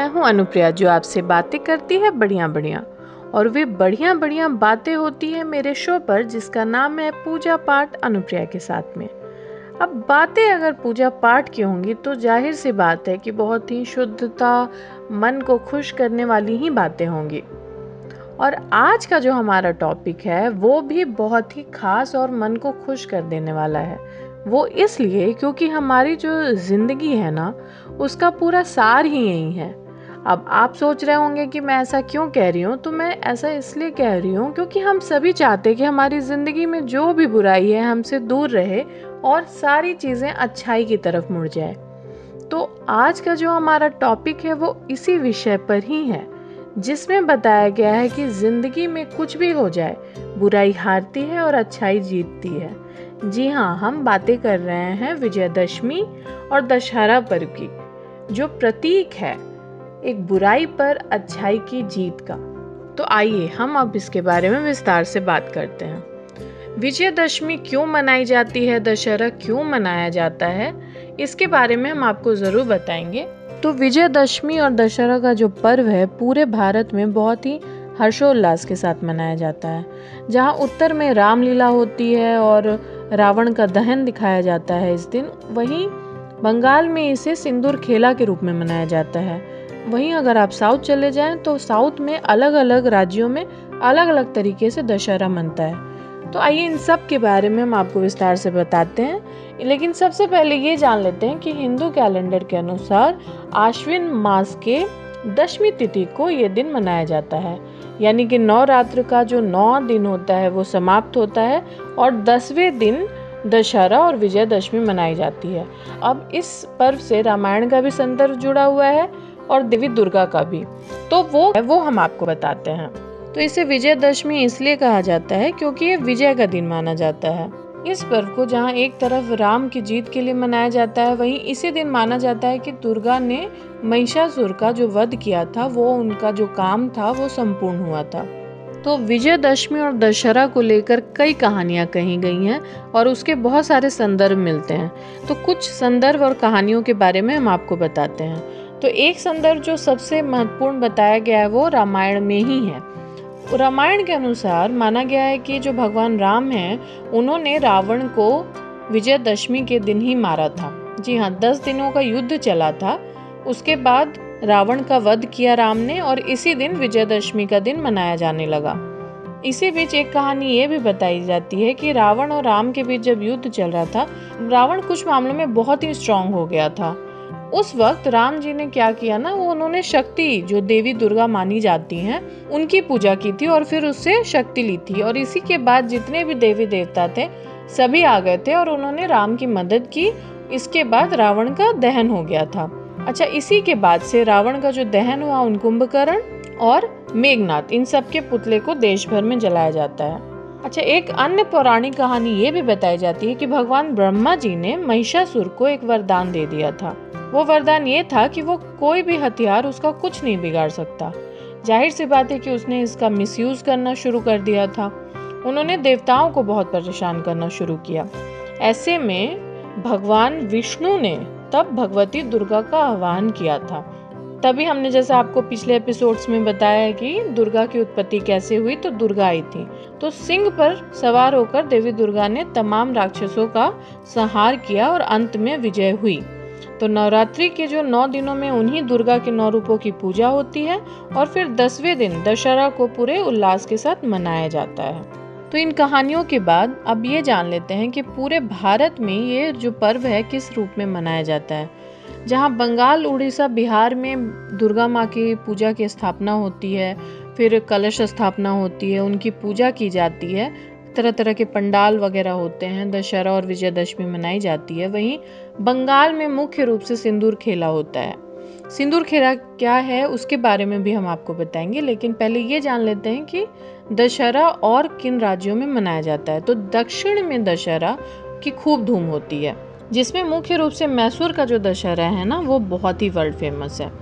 मैं हूँ अनुप्रिया, जो आपसे बातें करती है बढ़िया बढ़िया और वे बढ़िया बढ़िया बातें होती है मेरे शो पर, जिसका नाम है पूजा पाठ अनुप्रिया के साथ में। अब बातें अगर पूजा पाठ की होंगी तो ज़ाहिर सी बात है कि बहुत ही शुद्धता, मन को खुश करने वाली ही बातें होंगी। और आज का जो हमारा टॉपिक है, वो भी बहुत ही खास और मन को खुश कर देने वाला है। वो इसलिए क्योंकि हमारी जो ज़िंदगी है ना, उसका पूरा सार ही यही है। अब आप सोच रहे होंगे कि मैं ऐसा क्यों कह रही हूँ? तो मैं ऐसा इसलिए कह रही हूँ क्योंकि हम सभी चाहते कि हमारी ज़िंदगी में जो भी बुराई है हमसे दूर रहे और सारी चीज़ें अच्छाई की तरफ़ मुड़ जाए। तो आज का जो हमारा टॉपिक है वो इसी विषय पर ही है, जिसमें बताया गया है कि ज़िंदगी में कुछ भी हो जाए, बुराई हारती है और अच्छाई जीतती है। जी हाँ हम बातें कर रहे हैं विजयदशमी और दशहरा पर्व की, जो प्रतीक है। एक बुराई पर अच्छाई की जीत का। तो आइए हम अब इसके बारे में विस्तार से बात करते हैं। विजयदशमी क्यों मनाई जाती है? दशहरा क्यों मनाया जाता है? इसके बारे में हम आपको ज़रूर बताएँगे। तो विजयदशमी और दशहरा का जो पर्व है, पूरे भारत में बहुत ही हर्षोल्लास के साथ मनाया जाता है। जहाँ उत्तर में रामलीला होती है और रावण का दहन दिखाया जाता है इस दिन, वहीं बंगाल में इसे सिंदूर खेला के रूप में मनाया जाता है। वहीं अगर आप साउथ चले जाएँ तो साउथ में अलग अलग राज्यों में अलग अलग तरीके से दशहरा मनता है। तो आइए इन सब के बारे में हम आपको विस्तार से बताते हैं। लेकिन सबसे पहले ये जान लेते हैं कि हिंदू कैलेंडर के अनुसार आश्विन मास के दशमी तिथि को ये दिन मनाया जाता है। यानी कि नवरात्र का जो नौ दिन होता है, वो समाप्त होता है और दसवें दिन दशहरा और विजयदशमी मनाई जाती है। अब इस पर्व से रामायण का भी संदर्भ जुड़ा हुआ है। और देवी दुर्गा का भी। तो वो वो हम आपको बताते हैं। तो इसे विजयदशमी इसलिए कहा जाता है क्योंकि ये विजय का दिन माना जाता है। इस पर्व को जहाँ एक तरफ़ राम की जीत के लिए मनाया जाता है, वहीं इसी दिन माना जाता है कि दुर्गा ने महिषासुर का जो वध किया था, वो उनका जो काम था, वो संपूर्ण हुआ था। तो विजयदशमी और दशहरा को लेकर कई कहानियाँ कही गई हैं और उसके बहुत सारे संदर्भ मिलते हैं। तो कुछ संदर्भ और कहानियों के बारे में हम आपको बताते हैं। तो एक संदर्भ जो सबसे महत्वपूर्ण बताया गया है वो रामायण में ही है। रामायण के अनुसार माना गया है कि जो भगवान राम हैं, उन्होंने रावण को विजयदशमी के दिन ही मारा था। जी हाँ दस दिनों का युद्ध चला था। उसके बाद रावण का वध किया राम ने और इसी दिन विजयदशमी का दिन मनाया जाने लगा। इसी बीच एक कहानी ये भी बताई जाती है कि रावण और राम के बीच जब युद्ध चल रहा था, रावण कुछ मामलों में बहुत ही स्ट्रांग हो गया था। उस वक्त राम जी ने क्या किया ना, वो उन्होंने शक्ति जो देवी दुर्गा मानी जाती हैं, उनकी पूजा की थी और फिर उससे शक्ति ली थी। और इसी के बाद जितने भी देवी देवता थे, सभी आ गए थे और उन्होंने राम की मदद की। इसके बाद रावण का दहन हो गया था। अच्छा इसी के बाद से रावण का जो दहन हुआ, उन कुंभकर्ण और मेघनाथ इन सब के पुतले को देश भर में जलाया जाता है। अच्छा एक अन्य पौराणिक कहानी ये भी बताई जाती है कि भगवान ब्रह्मा जी ने महिषासुर को एक वरदान दे दिया था। वो वरदान ये था कि वो कोई भी हथियार उसका कुछ नहीं बिगाड़ सकता। ज़ाहिर सी बात है कि उसने इसका मिसयूज करना शुरू कर दिया था। उन्होंने देवताओं को बहुत परेशान करना शुरू किया। ऐसे में भगवान विष्णु ने तब भगवती दुर्गा का आह्वान किया था। तभी हमने जैसे आपको पिछले एपिसोड्स में बताया कि दुर्गा की उत्पत्ति कैसे हुई तो दुर्गा आई थी। तो सिंह पर सवार होकर देवी दुर्गा ने तमाम राक्षसों का संहार किया और अंत में विजय हुई। तो नवरात्रि के जो नौ दिनों में उन्हीं दुर्गा के नौ रूपों की पूजा होती है और फिर दसवें दिन दशहरा को पूरे उल्लास के साथ मनाया जाता है। तो इन कहानियों के बाद अब ये जान लेते हैं कि पूरे भारत में ये जो पर्व है किस रूप में मनाया जाता है। जहाँ बंगाल, उड़ीसा, बिहार में दुर्गा माँ की पूजा की स्थापना होती है, फिर कलश स्थापना होती है, उनकी पूजा की जाती है तरह तरह के पंडाल वगैरह होते हैं। दशहरा और विजयदशमी मनाई जाती है। वहीं बंगाल में मुख्य रूप से सिंदूर खेला होता है। सिंदूर खेला क्या है, उसके बारे में भी हम आपको बताएँगे, लेकिन पहले ये जान लेते हैं कि दशहरा और किन राज्यों में मनाया जाता है। तो दक्षिण में दशहरा की खूब धूम होती है, जिसमें मुख्य रूप से मैसूर का जो दशहरा है ना, वो बहुत ही वर्ल्ड फ़ेमस है।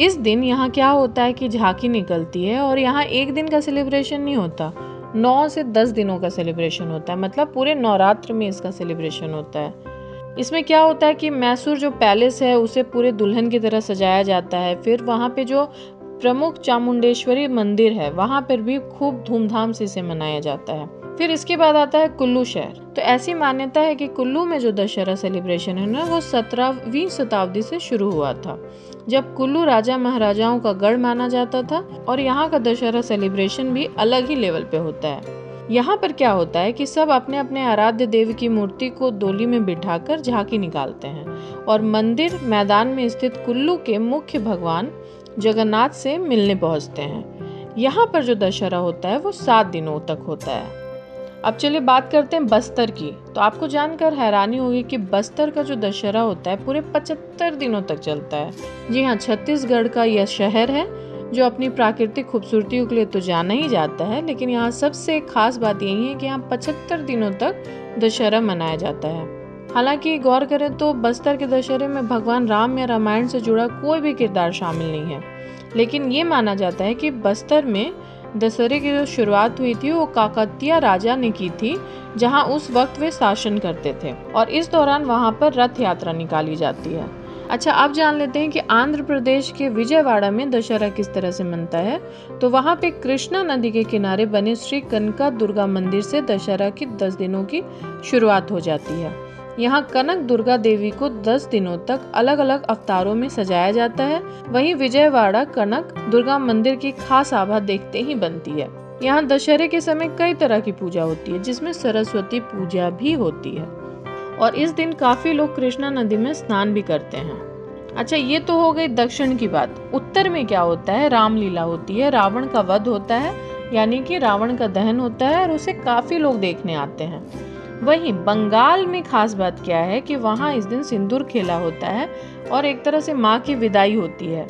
इस दिन यहाँ क्या होता है कि झांकी निकलती है और यहाँ एक दिन का सेलिब्रेशन नहीं होता। नौ से दस दिनों का सेलिब्रेशन होता है। मतलब पूरे नवरात्र में इसका सेलिब्रेशन होता है। इसमें क्या होता है कि मैसूर जो पैलेस है, उसे पूरे दुल्हन की तरह सजाया जाता है। फिर वहाँ पे जो प्रमुख चामुंडेश्वरी मंदिर है, वहाँ पर भी खूब धूमधाम से इसे मनाया जाता है। फिर इसके बाद आता है कुल्लू शहर। तो ऐसी मान्यता है कि कुल्लू में जो दशहरा सेलिब्रेशन है ना, वो सत्रहवीं शताब्दी से शुरू हुआ था, जब कुल्लू राजा महाराजाओं का गढ़ माना जाता था और यहाँ का दशहरा सेलिब्रेशन भी अलग ही लेवल पे होता है। यहाँ पर क्या होता है कि सब अपने अपने आराध्य देव की मूर्ति को डोली में बिठाकर झांकी निकालते हैं और मंदिर मैदान में स्थित कुल्लू के मुख्य भगवान जगन्नाथ से मिलने पहुँचते हैं। यहाँ पर जो दशहरा होता है, वो सात दिनों तक होता है। अब चलिए बात करते हैं बस्तर की। तो आपको जानकर हैरानी होगी कि बस्तर का जो दशहरा होता है, पूरे पचहत्तर दिनों तक चलता है। जी हाँ छत्तीसगढ़ का यह शहर है, जो अपनी प्राकृतिक खूबसूरती के लिए तो जाना ही जाता है, लेकिन यहाँ सबसे खास बात यही है कि यहाँ पचहत्तर दिनों तक दशहरा मनाया जाता है। हालाँकि गौर करें तो बस्तर के दशहरे में भगवान राम या रामायण से जुड़ा कोई भी किरदार शामिल नहीं है। लेकिन ये माना जाता है कि बस्तर में दशहरे की जो शुरुआत हुई थी, वो काकतिया राजा ने की थी, जहाँ उस वक्त वे शासन करते थे और इस दौरान वहाँ पर रथ यात्रा निकाली जाती है। अच्छा अब जान लेते हैं कि आंध्र प्रदेश के विजयवाड़ा में दशहरा किस तरह से मनता है। तो वहाँ पे कृष्णा नदी के किनारे बने श्री कनका दुर्गा मंदिर से दशहरा की दस दिनों की शुरुआत हो जाती है। यहाँ कनक दुर्गा देवी को 10 दिनों तक अलग अलग अवतारों में सजाया जाता है। वहीं विजयवाड़ा कनक दुर्गा मंदिर की खास आभा देखते ही बनती है। यहाँ दशहरे के समय कई तरह की पूजा होती है, जिसमें सरस्वती पूजा भी होती है। और इस दिन काफ़ी लोग कृष्णा नदी में स्नान भी करते हैं। अच्छा ये तो हो गई दक्षिण की बात। उत्तर में क्या होता है? रामलीला होती है, रावण का वध होता है, यानी कि रावण का दहन होता है और उसे काफ़ी लोग देखने आते हैं। वहीं बंगाल में खास बात क्या है कि वहाँ इस दिन सिंदूर खेला होता है और एक तरह से माँ की विदाई होती है।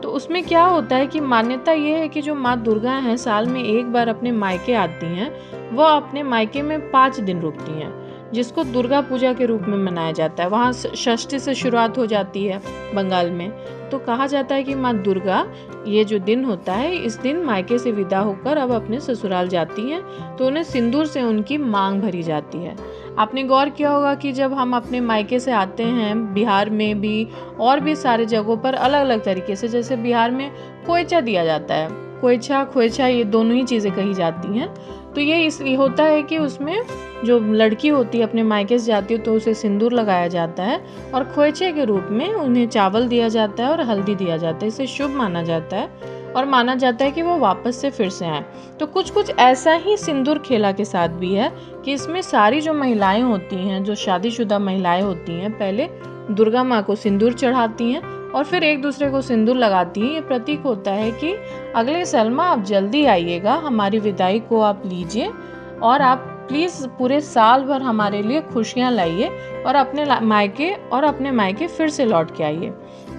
तो उसमें क्या होता है कि मान्यता ये है कि जो माँ दुर्गा हैं, साल में एक बार अपने मायके आती हैं, वह अपने मायके में पाँच दिन रुकती हैं। जिसको दुर्गा पूजा के रूप में मनाया जाता है। वहाँ षष्ठी से शुरुआत हो जाती है बंगाल में। तो कहा जाता है कि माँ दुर्गा, ये जो दिन होता है, इस दिन मायके से विदा होकर अब अपने ससुराल जाती हैं तो उन्हें सिंदूर से उनकी मांग भरी जाती है। आपने गौर किया होगा कि जब हम अपने मायके से आते हैं, बिहार में भी और भी सारे जगहों पर अलग अलग तरीके से, जैसे बिहार में कोयचा दिया जाता है कोयचा खोयचा ये दोनों ही चीज़ें कही जाती हैं। तो ये इसलिए होता है कि उसमें जो लड़की होती है, अपने मायके से जाती है तो उसे सिंदूर लगाया जाता है और खोचे के रूप में उन्हें चावल दिया जाता है और हल्दी दिया जाता है। इसे शुभ माना जाता है और माना जाता है कि वो वापस से फिर से आए। तो कुछ कुछ ऐसा ही सिंदूर खेला के साथ भी है कि इसमें सारी जो महिलाएँ होती हैं, जो शादीशुदा महिलाएँ होती हैं, पहले दुर्गा माँ को सिंदूर चढ़ाती हैं और फिर एक दूसरे को सिंदूर लगाती हैं। ये प्रतीक होता है कि अगले सलमा, आप जल्दी आइएगा, हमारी विदाई को आप लीजिए और आप प्लीज़ पूरे साल भर हमारे लिए खुशियाँ लाइए और अपने मायके और अपने मायके फिर से लौट के आइए।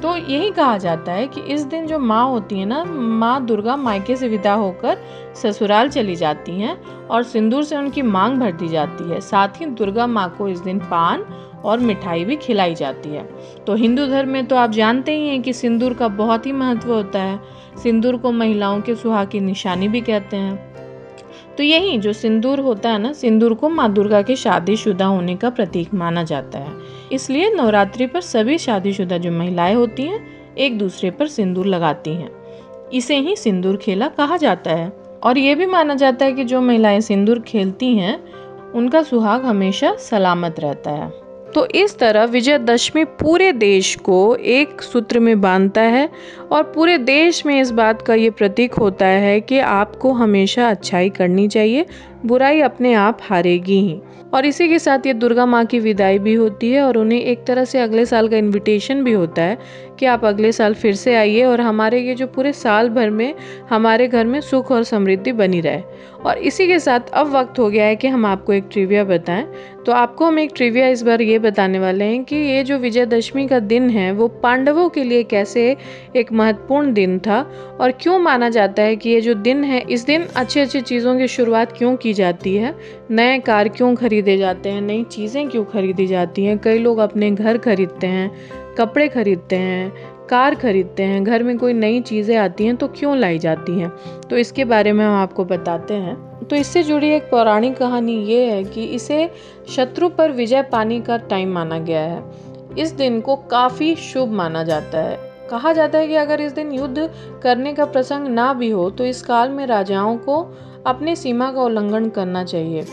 तो यही कहा जाता है कि इस दिन जो माँ होती है ना, माँ दुर्गा मायके से विदा होकर ससुराल चली जाती हैं और सिंदूर से उनकी मांग भर दी जाती है। साथ ही दुर्गा माँ को इस दिन पान और मिठाई भी खिलाई जाती है। तो हिंदू धर्म में तो आप जानते ही हैं कि सिंदूर का बहुत ही महत्व होता है। सिंदूर को महिलाओं के सुहाग की निशानी भी कहते हैं। तो यही जो सिंदूर होता है ना, सिंदूर को माँ दुर्गा के शादीशुदा होने का प्रतीक माना जाता है। इसलिए नवरात्रि पर सभी शादीशुदा जो महिलाएँ होती हैं, एक दूसरे पर सिंदूर लगाती हैं। इसे ही सिंदूर खेला कहा जाता है। और ये भी माना जाता है कि जो महिलाएँ सिंदूर खेलती हैं, उनका सुहाग हमेशा सलामत रहता है। तो इस तरह विजयदशमी पूरे देश को एक सूत्र में बांधता है और पूरे देश में इस बात का ये प्रतीक होता है कि आपको हमेशा अच्छाई करनी चाहिए बुराई अपने आप हारेगी ही। और इसी के साथ ये दुर्गा माँ की विदाई भी होती है और उन्हें एक तरह से अगले साल का इनविटेशन भी होता है कि आप अगले साल फिर से आइए और हमारे ये जो पूरे साल भर में हमारे घर में सुख और समृद्धि बनी रहे। और इसी के साथ अब वक्त हो गया है कि हम आपको एक ट्रिविया बताएँ। तो आपको हम एक ट्रिविया इस बार ये बताने वाले हैं कि ये जो विजयदशमी का दिन है, वो पांडवों के लिए कैसे एक महत्वपूर्ण दिन था और क्यों माना जाता है कि ये जो दिन है, इस दिन अच्छी अच्छी चीज़ों की शुरुआत क्यों की जाती है। नए कार क्यों खरीदे जाते हैं? नई चीज़ें क्यों खरीदी जाती हैं? कई लोग अपने घर खरीदते हैं, कपड़े खरीदते हैं, कार खरीदते हैं, घर में कोई नई चीज़ें आती हैं तो क्यों लाई जाती हैं? तो इसके बारे में हम आपको बताते हैं। तो इससे जुड़ी एक पौराणिक कहानी ये है कि इसे शत्रु पर विजय पाने का टाइम माना गया है। इस दिन को काफ़ी शुभ माना जाता है। कहा जाता है कि अगर इस दिन युद्ध करने का प्रसंग ना भी हो तो इस काल में राजाओं को अपनी सीमा का उल्लंघन करना चाहिए।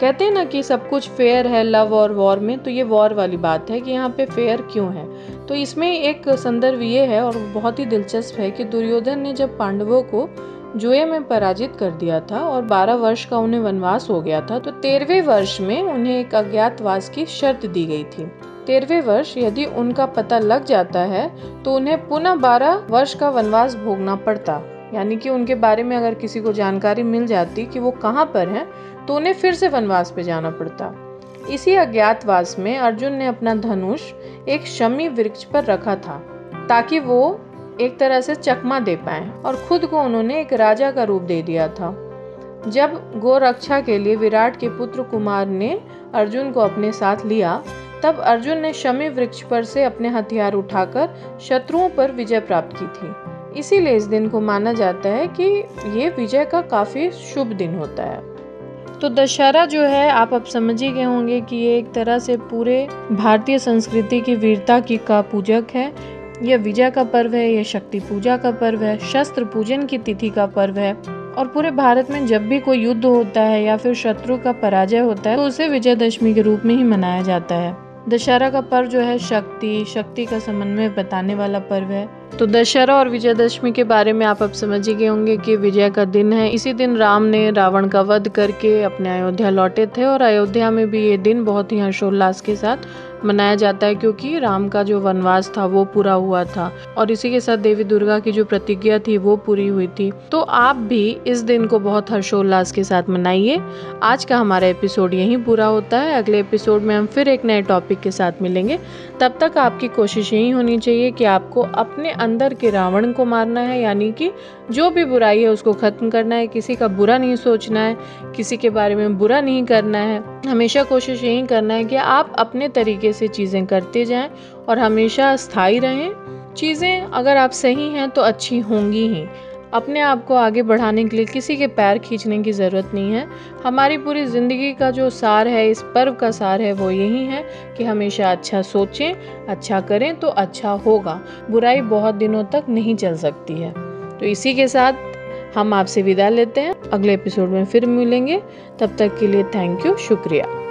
कहते हैं ना कि सब कुछ फेयर है लव और वॉर में तो ये वॉर वाली बात है कि यहाँ पे फेयर क्यों है? तो इसमें एक संदर्भ ये है और बहुत ही दिलचस्प है कि दुर्योधन ने जब पांडवों को जुए में पराजित कर दिया था और 12 वर्ष का उन्हें वनवास हो गया था तो तेरहवें वर्ष में उन्हें एक अज्ञातवास की शर्त दी गई थी। तेरहवें वर्ष यदि उनका पता लग जाता है तो उन्हें पुनः बारह वर्ष का वनवास भोगना पड़ता। यानी कि उनके बारे में अगर किसी को जानकारी मिल जाती कि वो कहाँ पर हैं तो उन्हें फिर से वनवास पे जाना पड़ता। इसी अज्ञातवास में अर्जुन ने अपना धनुष एक शमी वृक्ष पर रखा था, ताकि वो एक तरह से चकमा दे पाए और खुद को उन्होंने एक राजा का रूप दे दिया था। जब गोरक्षा के लिए विराट के पुत्र कुमार ने अर्जुन को अपने साथ लिया तब अर्जुन ने शमी वृक्ष पर से अपने हथियार उठाकर शत्रुओं पर विजय प्राप्त की थी। इसीलिए इस दिन को माना जाता है कि ये विजय का काफ़ी शुभ दिन होता है। तो दशहरा जो है, आप अब समझ ही गए होंगे कि ये एक तरह से पूरे भारतीय संस्कृति की वीरता की का पूजक है। यह विजय का पर्व है यह शक्ति पूजा का पर्व है, शस्त्र पूजन की तिथि का पर्व है। और पूरे भारत में जब भी कोई युद्ध होता है या फिर शत्रु का पराजय होता है तो उसे विजयदशमी के रूप में ही मनाया जाता है। दशहरा का पर्व जो है शक्ति शक्ति का समन्वय बताने वाला पर्व है। तो दशहरा और विजयदशमी के बारे में आप अब समझ ही गए होंगे कि विजय का दिन है। इसी दिन राम ने रावण का वध करके अपने अयोध्या लौटे थे और अयोध्या में भी ये दिन बहुत ही हर्षोल्लास के साथ मनाया जाता है क्योंकि राम का जो वनवास था, वो पूरा हुआ था। और इसी के साथ देवी दुर्गा की जो प्रतिज्ञा थी, वो पूरी हुई थी। तो आप भी इस दिन को बहुत हर्षोल्लास के साथ मनाइए। आज का हमारा एपिसोड यहीं पूरा होता है। अगले एपिसोड में हम फिर एक नए टॉपिक के साथ मिलेंगे। तब तक आपकी कोशिश यही होनी चाहिए कि आपको अपने अंदर के रावण को मारना है, यानी कि जो भी बुराई है उसको ख़त्म करना है, किसी का बुरा नहीं सोचना है, किसी के बारे में बुरा नहीं करना है। हमेशा कोशिश यही करना है कि आप अपने तरीके से चीज़ें करते जाएँ और हमेशा स्थायी रहें। चीज़ें अगर आप सही हैं तो अच्छी होंगी ही। अपने आप को आगे बढ़ाने के लिए किसी के पैर खींचने की ज़रूरत नहीं है। हमारी पूरी ज़िंदगी का जो सार है, इस पर्व का सार है, वो यही है कि हमेशा अच्छा सोचें अच्छा करें तो अच्छा होगा। बुराई बहुत दिनों तक नहीं चल सकती है। तो इसी के साथ हम आपसे विदा लेते हैं। अगले एपिसोड में फिर मिलेंगे। तब तक के लिए थैंक यू शुक्रिया।